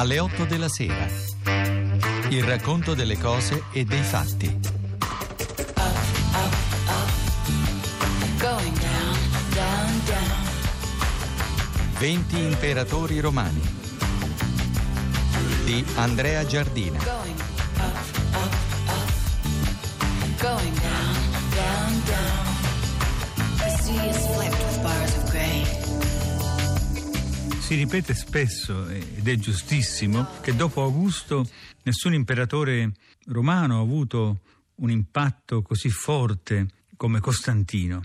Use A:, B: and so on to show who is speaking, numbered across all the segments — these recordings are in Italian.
A: alle 8 della sera. Il racconto delle cose e dei fatti.
B: Going down, down, down.
A: 20 imperatori romani di Andrea Giardina.
C: Si ripete spesso, ed è giustissimo, che dopo Augusto nessun imperatore romano ha avuto un impatto così forte come Costantino.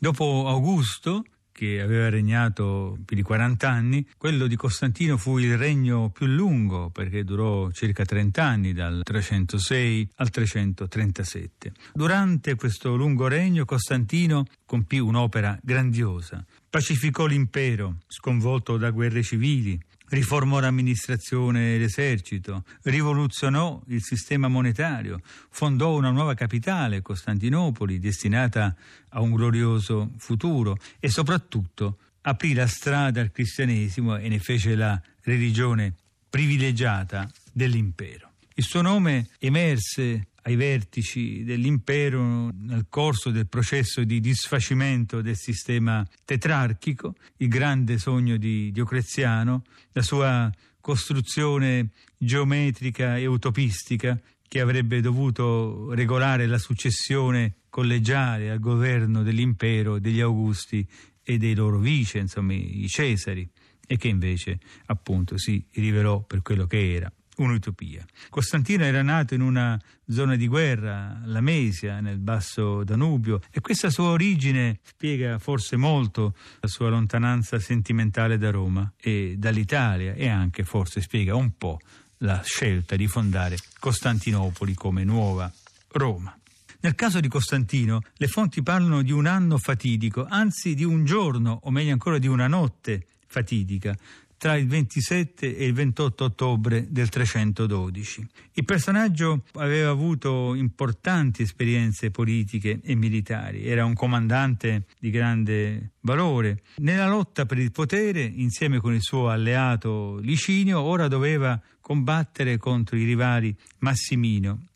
C: Dopo Augusto, che aveva regnato più di 40 anni, quello di Costantino fu il regno più lungo perché durò circa 30 anni, dal 306 al 337. Durante questo lungo regno Costantino compì un'opera grandiosa. Pacificò l'impero, sconvolto da guerre civili, riformò l'amministrazione e l'esercito, rivoluzionò il sistema monetario, fondò una nuova capitale, Costantinopoli, destinata a un glorioso futuro e soprattutto aprì la strada al cristianesimo e ne fece la religione privilegiata dell'impero. Il suo nome emerse ai vertici dell'impero nel corso del processo di disfacimento del sistema tetrarchico, il grande sogno di Diocleziano, la sua costruzione geometrica e utopistica che avrebbe dovuto regolare la successione collegiale al governo dell'impero degli Augusti e dei loro vice, insomma i Cesari, e che invece appunto si rivelò per quello che era un'utopia. Costantino era nato in una zona di guerra, la Mesia, nel basso Danubio, e questa sua origine spiega forse molto la sua lontananza sentimentale da Roma e dall'Italia e anche forse spiega un po' la scelta di fondare Costantinopoli come nuova Roma. Nel caso di Costantino, le fonti parlano di un anno fatidico, anzi di un giorno, o meglio ancora di una notte fatidica, tra il 27 e il 28 ottobre del 312. Il personaggio aveva avuto importanti esperienze politiche e militari, era un comandante di grande valore. Nella lotta per il potere, insieme con il suo alleato Licinio, ora doveva combattere contro i rivali Massimino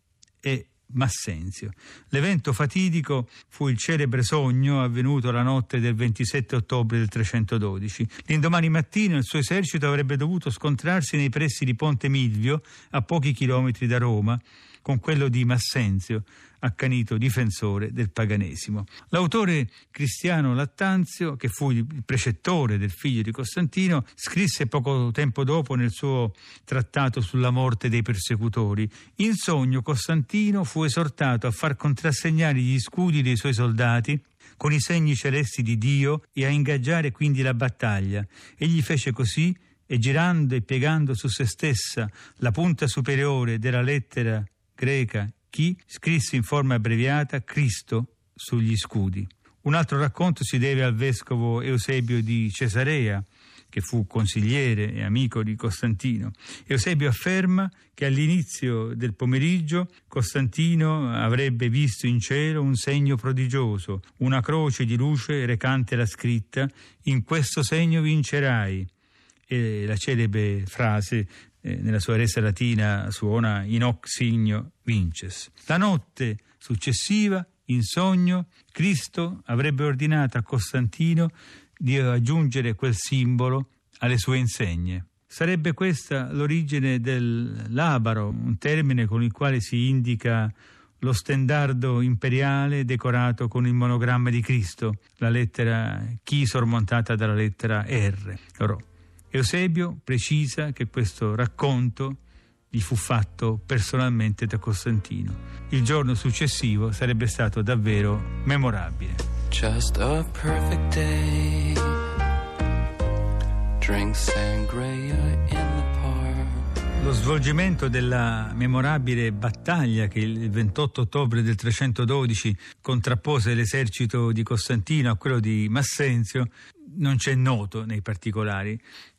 C: e Massenzio. L'evento fatidico fu il celebre sogno avvenuto la notte del 27 ottobre del 312. L'indomani mattina il suo esercito avrebbe dovuto scontrarsi nei pressi di Ponte Milvio, a pochi chilometri da Roma, con quello di Massenzio, accanito difensore del paganesimo. L'autore Cristiano Lattanzio, che fu il precettore del figlio di Costantino, scrisse poco tempo dopo nel suo trattato sulla morte dei persecutori: In sogno Costantino fu esortato a far contrassegnare gli scudi dei suoi soldati con i segni celesti di Dio e a ingaggiare quindi la battaglia. Egli fece così e girando e piegando su se stessa la punta superiore della lettera greca chi scrisse in forma abbreviata Cristo sugli scudi. Un altro racconto si deve al vescovo Eusebio di Cesarea, che fu consigliere e amico di Costantino. Eusebio afferma che all'inizio del pomeriggio Costantino avrebbe visto in cielo un segno prodigioso, una croce di luce recante la scritta In questo segno vincerai. E la celebre frase eh, nella sua resa latina suona in hoc signo vinces. La notte successiva, in sogno, Cristo avrebbe ordinato a Costantino di aggiungere quel simbolo alle sue insegne. Sarebbe questa l'origine del labaro, un termine con il quale si indica lo stendardo imperiale decorato con il monogramma di Cristo, la lettera Chi sormontata dalla lettera R. Rò. Eusebio precisa che questo racconto gli fu fatto personalmente da Costantino. Il giorno successivo sarebbe stato davvero memorabile.
D: Just a perfect day. Drink sangria in the park.
C: Lo svolgimento della memorabile battaglia che il 28 ottobre del 312 contrappose l'esercito di Costantino a quello di Massenzio non c'è noto nei particolari.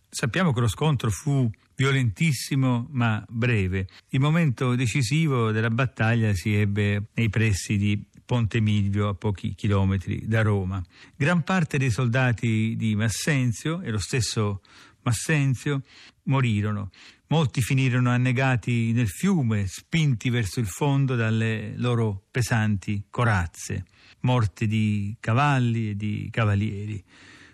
C: Sappiamo che lo scontro fu violentissimo ma breve. Il momento decisivo della battaglia si ebbe nei pressi di Ponte Milvio a pochi chilometri da Roma. Gran parte dei soldati di Massenzio e lo stesso Massenzio, morirono. Molti finirono annegati nel fiume, spinti verso il fondo dalle loro pesanti corazze, morte di cavalli e di cavalieri.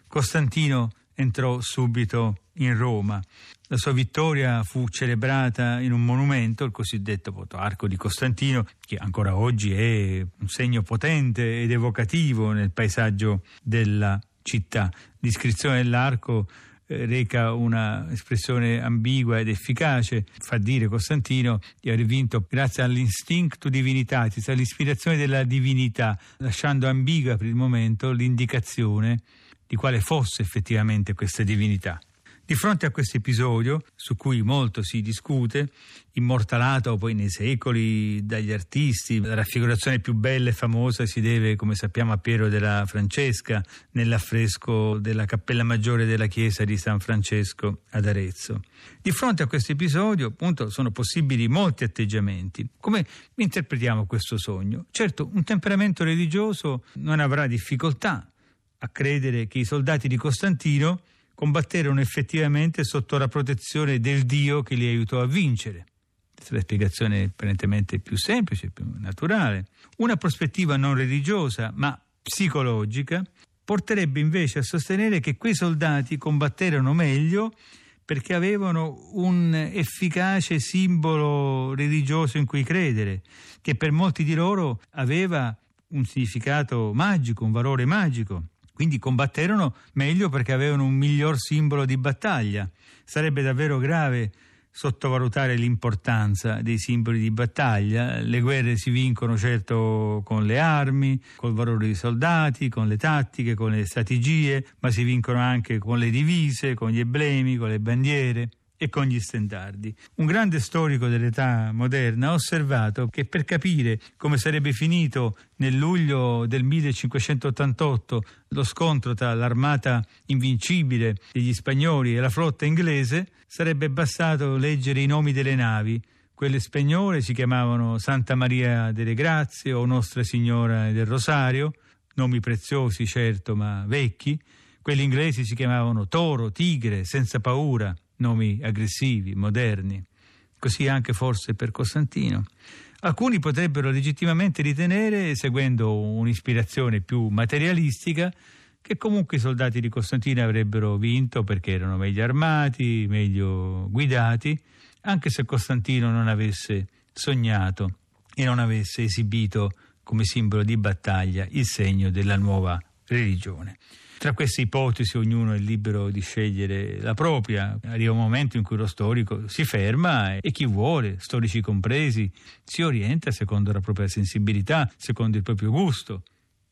C: Costantino entrò subito in Roma. La sua vittoria fu celebrata in un monumento, il cosiddetto Arco di Costantino, che ancora oggi è un segno potente ed evocativo nel paesaggio della città. L'iscrizione dell'arco eh, reca una espressione ambigua ed efficace, fa dire Costantino di aver vinto grazie all'instincto divinitatis, all'ispirazione della divinità, lasciando ambigua per il momento l'indicazione di quale fosse effettivamente questa divinità. Di fronte a questo episodio, su cui molto si discute, immortalato poi nei secoli dagli artisti, la raffigurazione più bella e famosa si deve, come sappiamo, a Piero della Francesca nell'affresco della cappella maggiore della chiesa di San Francesco ad Arezzo. Di fronte a questo episodio, appunto, sono possibili molti atteggiamenti. Come interpretiamo questo sogno? Certo, un temperamento religioso non avrà difficoltà a credere che i soldati di Costantino combatterono effettivamente sotto la protezione del Dio che li aiutò a vincere. Questa è la spiegazione apparentemente più semplice, più naturale. Una prospettiva non religiosa, ma psicologica, porterebbe invece a sostenere che quei soldati combatterono meglio perché avevano un efficace simbolo religioso in cui credere, che per molti di loro aveva un significato magico, un valore magico. Quindi combatterono meglio perché avevano un miglior simbolo di battaglia. Sarebbe davvero grave sottovalutare l'importanza dei simboli di battaglia. Le guerre si vincono certo con le armi, col valore dei soldati, con le tattiche, con le strategie, ma si vincono anche con le divise, con gli emblemi, con le bandiere e con gli stendardi. Un grande storico dell'età moderna ha osservato che per capire come sarebbe finito nel luglio del 1588 lo scontro tra l'armata invincibile degli spagnoli e la flotta inglese, sarebbe bastato leggere i nomi delle navi. Quelle spagnole si chiamavano Santa Maria delle Grazie o Nostra Signora del Rosario, nomi preziosi certo ma vecchi. Quelli inglesi si chiamavano Toro, Tigre, Senza Paura nomi aggressivi, moderni. Così anche forse per Costantino. Alcuni potrebbero legittimamente ritenere, seguendo un'ispirazione più materialistica, che comunque i soldati di Costantino avrebbero vinto perché erano meglio armati, meglio guidati, anche se Costantino non avesse sognato e non avesse esibito come simbolo di battaglia il segno della nuova religione. Tra queste ipotesi ognuno è libero di scegliere la propria. Arriva un momento in cui lo storico si ferma e chi vuole, storici compresi, si orienta secondo la propria sensibilità, secondo il proprio gusto,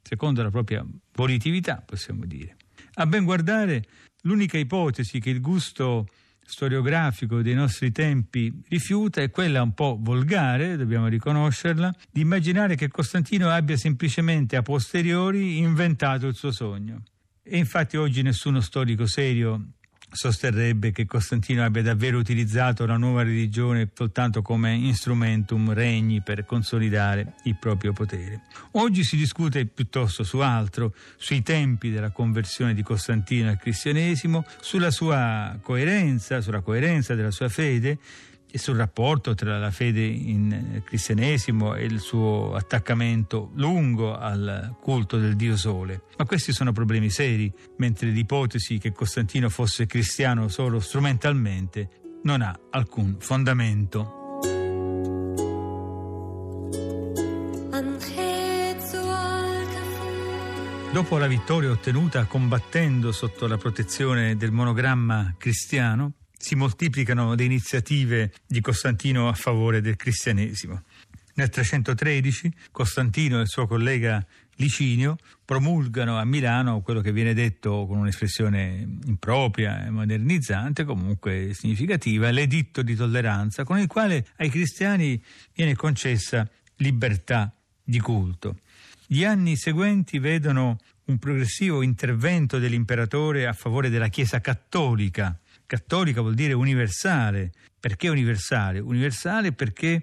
C: secondo la propria volitività, possiamo dire. A ben guardare, l'unica ipotesi che il gusto storiografico dei nostri tempi rifiuta è quella un po' volgare, dobbiamo riconoscerla, di immaginare che Costantino abbia semplicemente a posteriori inventato il suo sogno. E infatti oggi nessuno storico serio sosterrebbe che Costantino abbia davvero utilizzato la nuova religione soltanto come instrumentum regni per consolidare il proprio potere. Oggi si discute piuttosto su altro, sui tempi della conversione di Costantino al cristianesimo, sulla sua coerenza, sulla coerenza della sua fede e sul rapporto tra la fede in cristianesimo e il suo attaccamento lungo al culto del Dio Sole. Ma questi sono problemi seri, mentre l'ipotesi che Costantino fosse cristiano solo strumentalmente non ha alcun fondamento. Dopo la vittoria ottenuta combattendo sotto la protezione del monogramma cristiano, si moltiplicano le iniziative di Costantino a favore del cristianesimo. Nel 313 Costantino e il suo collega Licinio promulgano a Milano quello che viene detto con un'espressione impropria e modernizzante, comunque significativa, l'editto di tolleranza, con il quale ai cristiani viene concessa libertà di culto. Gli anni seguenti vedono un progressivo intervento dell'imperatore a favore della Chiesa cattolica, Cattolica vuol dire universale. Perché universale? Universale perché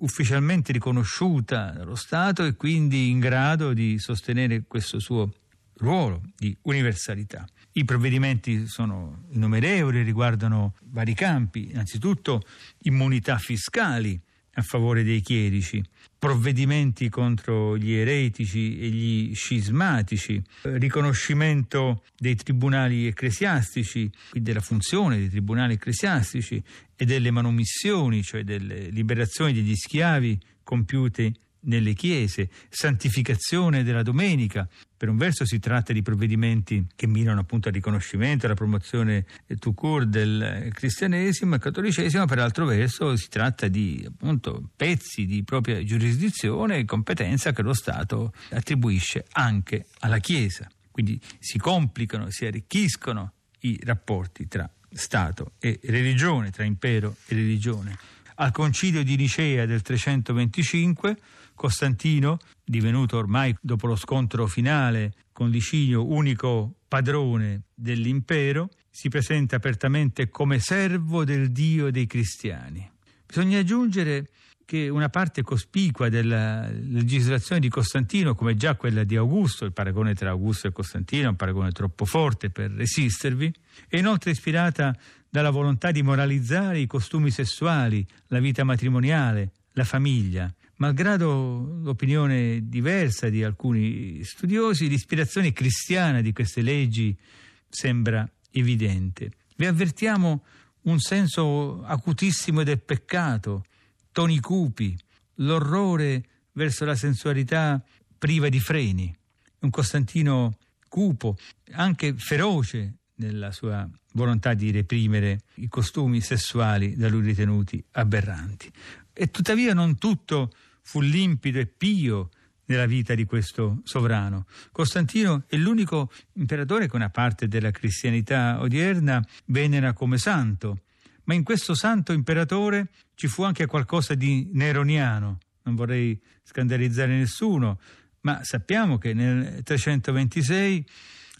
C: ufficialmente riconosciuta dallo Stato e quindi in grado di sostenere questo suo ruolo di universalità. I provvedimenti sono innumerevoli, riguardano vari campi, innanzitutto immunità fiscali a favore dei chierici, provvedimenti contro gli eretici e gli scismatici, riconoscimento dei tribunali ecclesiastici, della funzione dei tribunali ecclesiastici e delle manomissioni, cioè delle liberazioni degli schiavi compiute nelle chiese, santificazione della domenica. Per un verso si tratta di provvedimenti che mirano appunto al riconoscimento, alla promozione tout court del cristianesimo e cattolicesimo, per altro verso si tratta di appunto pezzi di propria giurisdizione e competenza che lo Stato attribuisce anche alla Chiesa. Quindi si complicano, si arricchiscono i rapporti tra Stato e religione, tra impero e religione. Al concilio di Nicea del 325 Costantino, divenuto ormai dopo lo scontro finale con Licinio unico padrone dell'impero, si presenta apertamente come servo del Dio dei cristiani. Bisogna aggiungere che una parte cospicua della legislazione di Costantino, come già quella di Augusto, il paragone tra Augusto e Costantino è un paragone troppo forte per resistervi, è inoltre ispirata dalla volontà di moralizzare i costumi sessuali, la vita matrimoniale, la famiglia, Malgrado l'opinione diversa di alcuni studiosi, l'ispirazione cristiana di queste leggi sembra evidente. Vi avvertiamo un senso acutissimo del peccato, toni cupi, l'orrore verso la sensualità priva di freni, un Costantino cupo, anche feroce nella sua volontà di reprimere i costumi sessuali da lui ritenuti aberranti. E tuttavia non tutto fu limpido e pio nella vita di questo sovrano. Costantino è l'unico imperatore che una parte della cristianità odierna venera come santo, ma in questo santo imperatore ci fu anche qualcosa di neroniano. Non vorrei scandalizzare nessuno, ma sappiamo che nel 326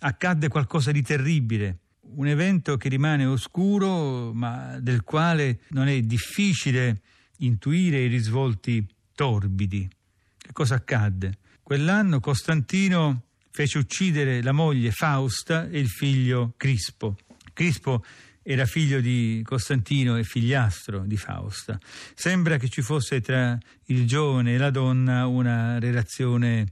C: accadde qualcosa di terribile, un evento che rimane oscuro, ma del quale non è difficile intuire i risvolti torbidi. Che cosa accadde? Quell'anno Costantino fece uccidere la moglie Fausta e il figlio Crispo. Crispo era figlio di Costantino e figliastro di Fausta. Sembra che ci fosse tra il giovane e la donna una relazione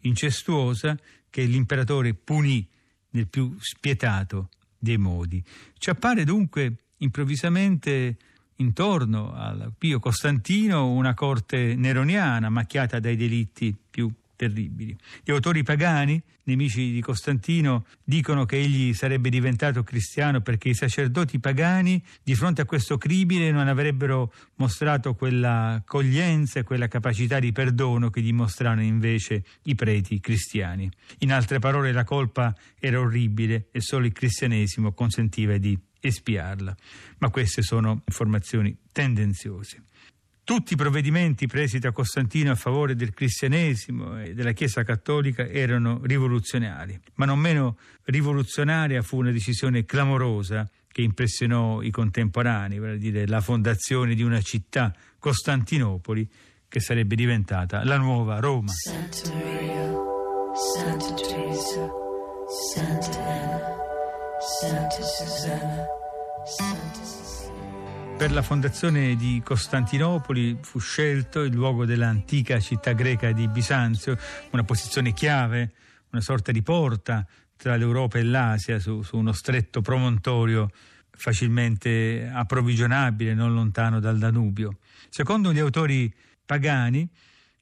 C: incestuosa che l'imperatore punì nel più spietato dei modi. Ci appare dunque improvvisamente intorno al Pio Costantino una corte neroniana macchiata dai delitti più terribili. Gli autori pagani, nemici di Costantino, dicono che egli sarebbe diventato cristiano perché i sacerdoti pagani di fronte a questo crimine non avrebbero mostrato quella accoglienza e quella capacità di perdono che dimostrano invece i preti cristiani. In altre parole la colpa era orribile e solo il cristianesimo consentiva di espiarla. Ma queste sono informazioni tendenziose. Tutti i provvedimenti presi da Costantino a favore del cristianesimo e della Chiesa cattolica erano rivoluzionari, ma non meno rivoluzionaria fu una decisione clamorosa che impressionò i contemporanei, vale a dire la fondazione di una città, Costantinopoli, che sarebbe diventata la nuova Roma.
B: Santa Maria, Santa Teresa, Santa Anna, Santa Susanna, Santa Cecilia.
C: Per la fondazione di Costantinopoli fu scelto il luogo dell'antica città greca di Bisanzio, una posizione chiave, una sorta di porta tra l'Europa e l'Asia su, su uno stretto promontorio facilmente approvvigionabile, non lontano dal Danubio. Secondo gli autori pagani,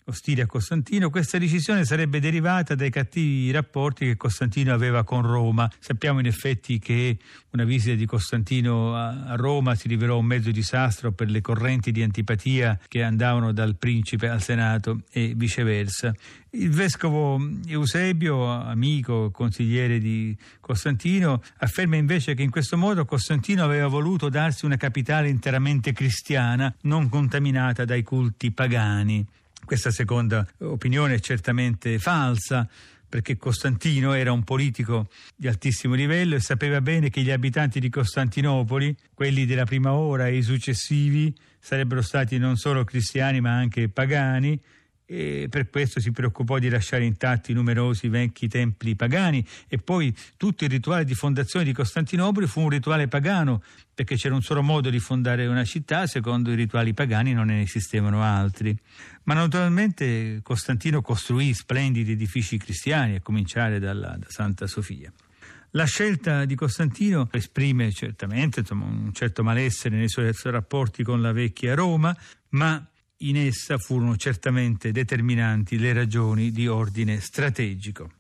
C: ostili a Costantino, questa decisione sarebbe derivata dai cattivi rapporti che Costantino aveva con Roma. Sappiamo in effetti che una visita di Costantino a Roma si rivelò un mezzo disastro per le correnti di antipatia che andavano dal principe al Senato e viceversa. Il vescovo Eusebio, amico, consigliere di Costantino, afferma invece che in questo modo Costantino aveva voluto darsi una capitale interamente cristiana, non contaminata dai culti pagani. Questa seconda opinione è certamente falsa perché Costantino era un politico di altissimo livello e sapeva bene che gli abitanti di Costantinopoli, quelli della prima ora e i successivi, sarebbero stati non solo cristiani ma anche pagani e per questo si preoccupò di lasciare intatti numerosi vecchi templi pagani e poi tutto il rituale di fondazione di Costantinopoli fu un rituale pagano perché c'era un solo modo di fondare una città, secondo i rituali pagani non ne esistevano altri. Ma naturalmente Costantino costruì splendidi edifici cristiani, a cominciare dalla, da Santa Sofia. La scelta di Costantino esprime certamente insomma, un certo malessere nei suoi rapporti con la vecchia Roma, ma in essa furono certamente determinanti le ragioni di ordine strategico.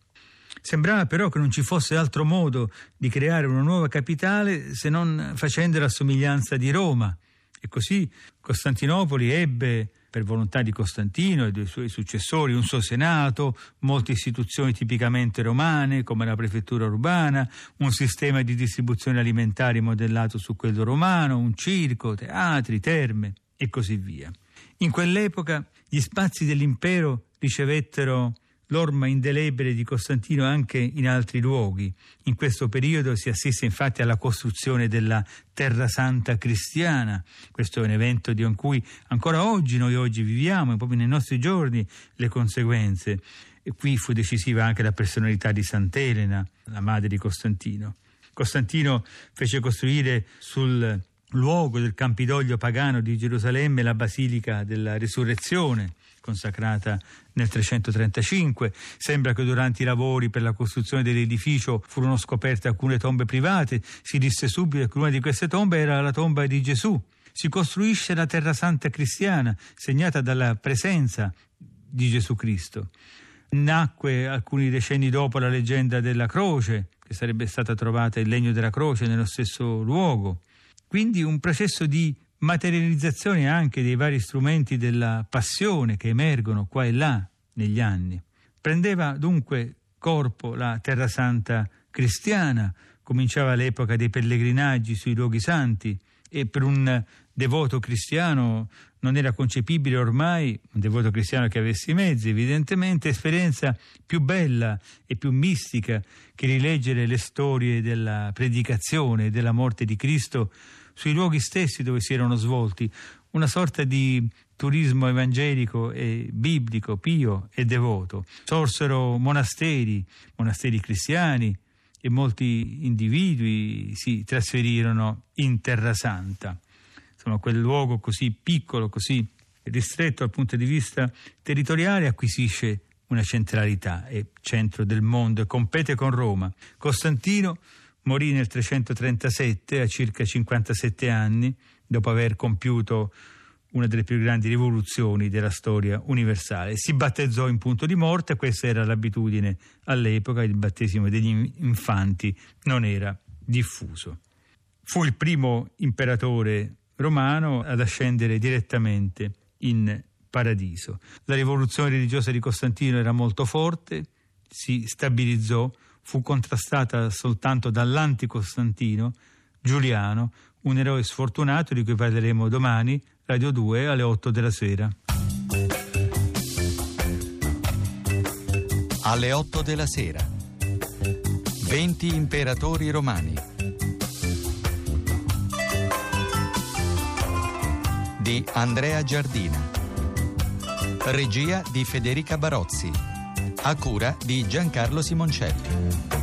C: Sembrava però che non ci fosse altro modo di creare una nuova capitale se non facendo la somiglianza di Roma. E così Costantinopoli ebbe, per volontà di Costantino e dei suoi successori, un suo senato, molte istituzioni tipicamente romane, come la prefettura urbana, un sistema di distribuzione alimentare modellato su quello romano, un circo, teatri, terme e così via. In quell'epoca gli spazi dell'impero ricevettero l'orma indelebile di Costantino anche in altri luoghi. In questo periodo si assiste infatti alla costruzione della Terra Santa cristiana. Questo è un evento di cui ancora oggi noi oggi viviamo, proprio nei nostri giorni, le conseguenze. E qui fu decisiva anche la personalità di Sant'Elena, la madre di Costantino. Costantino fece costruire sul luogo del Campidoglio pagano di Gerusalemme, la Basilica della Risurrezione, consacrata nel 335. Sembra che durante i lavori per la costruzione dell'edificio furono scoperte alcune tombe private. Si disse subito che una di queste tombe era la tomba di Gesù. Si costruisce la Terra Santa cristiana, segnata dalla presenza di Gesù Cristo. Nacque alcuni decenni dopo la leggenda della croce, che sarebbe stata trovata il legno della croce nello stesso luogo. Quindi un processo di materializzazione anche dei vari strumenti della passione che emergono qua e là negli anni. Prendeva dunque corpo la Terra Santa cristiana, cominciava l'epoca dei pellegrinaggi sui luoghi santi e per un devoto cristiano non era concepibile ormai, un devoto cristiano che avesse i mezzi, evidentemente, esperienza più bella e più mistica che rileggere le storie della predicazione e della morte di Cristo sui luoghi stessi dove si erano svolti, una sorta di turismo evangelico e biblico, pio e devoto. Sorsero monasteri, monasteri cristiani e molti individui si trasferirono in Terra Santa. Insomma, quel luogo così piccolo, così ristretto dal punto di vista territoriale acquisisce una centralità, è centro del mondo e compete con Roma. Costantino Morì nel 337 a circa 57 anni, dopo aver compiuto una delle più grandi rivoluzioni della storia universale. Si battezzò in punto di morte, questa era l'abitudine all'epoca, il battesimo degli infanti non era diffuso. Fu il primo imperatore romano ad ascendere direttamente in paradiso. La rivoluzione religiosa di Costantino era molto forte, si stabilizzò fu contrastata soltanto dall'anticostantino Giuliano, un eroe sfortunato di cui parleremo domani, Radio 2 alle 8 della sera.
A: Alle 8 della sera. 20 imperatori romani. Di Andrea Giardina. Regia di Federica Barozzi a cura di Giancarlo Simoncelli.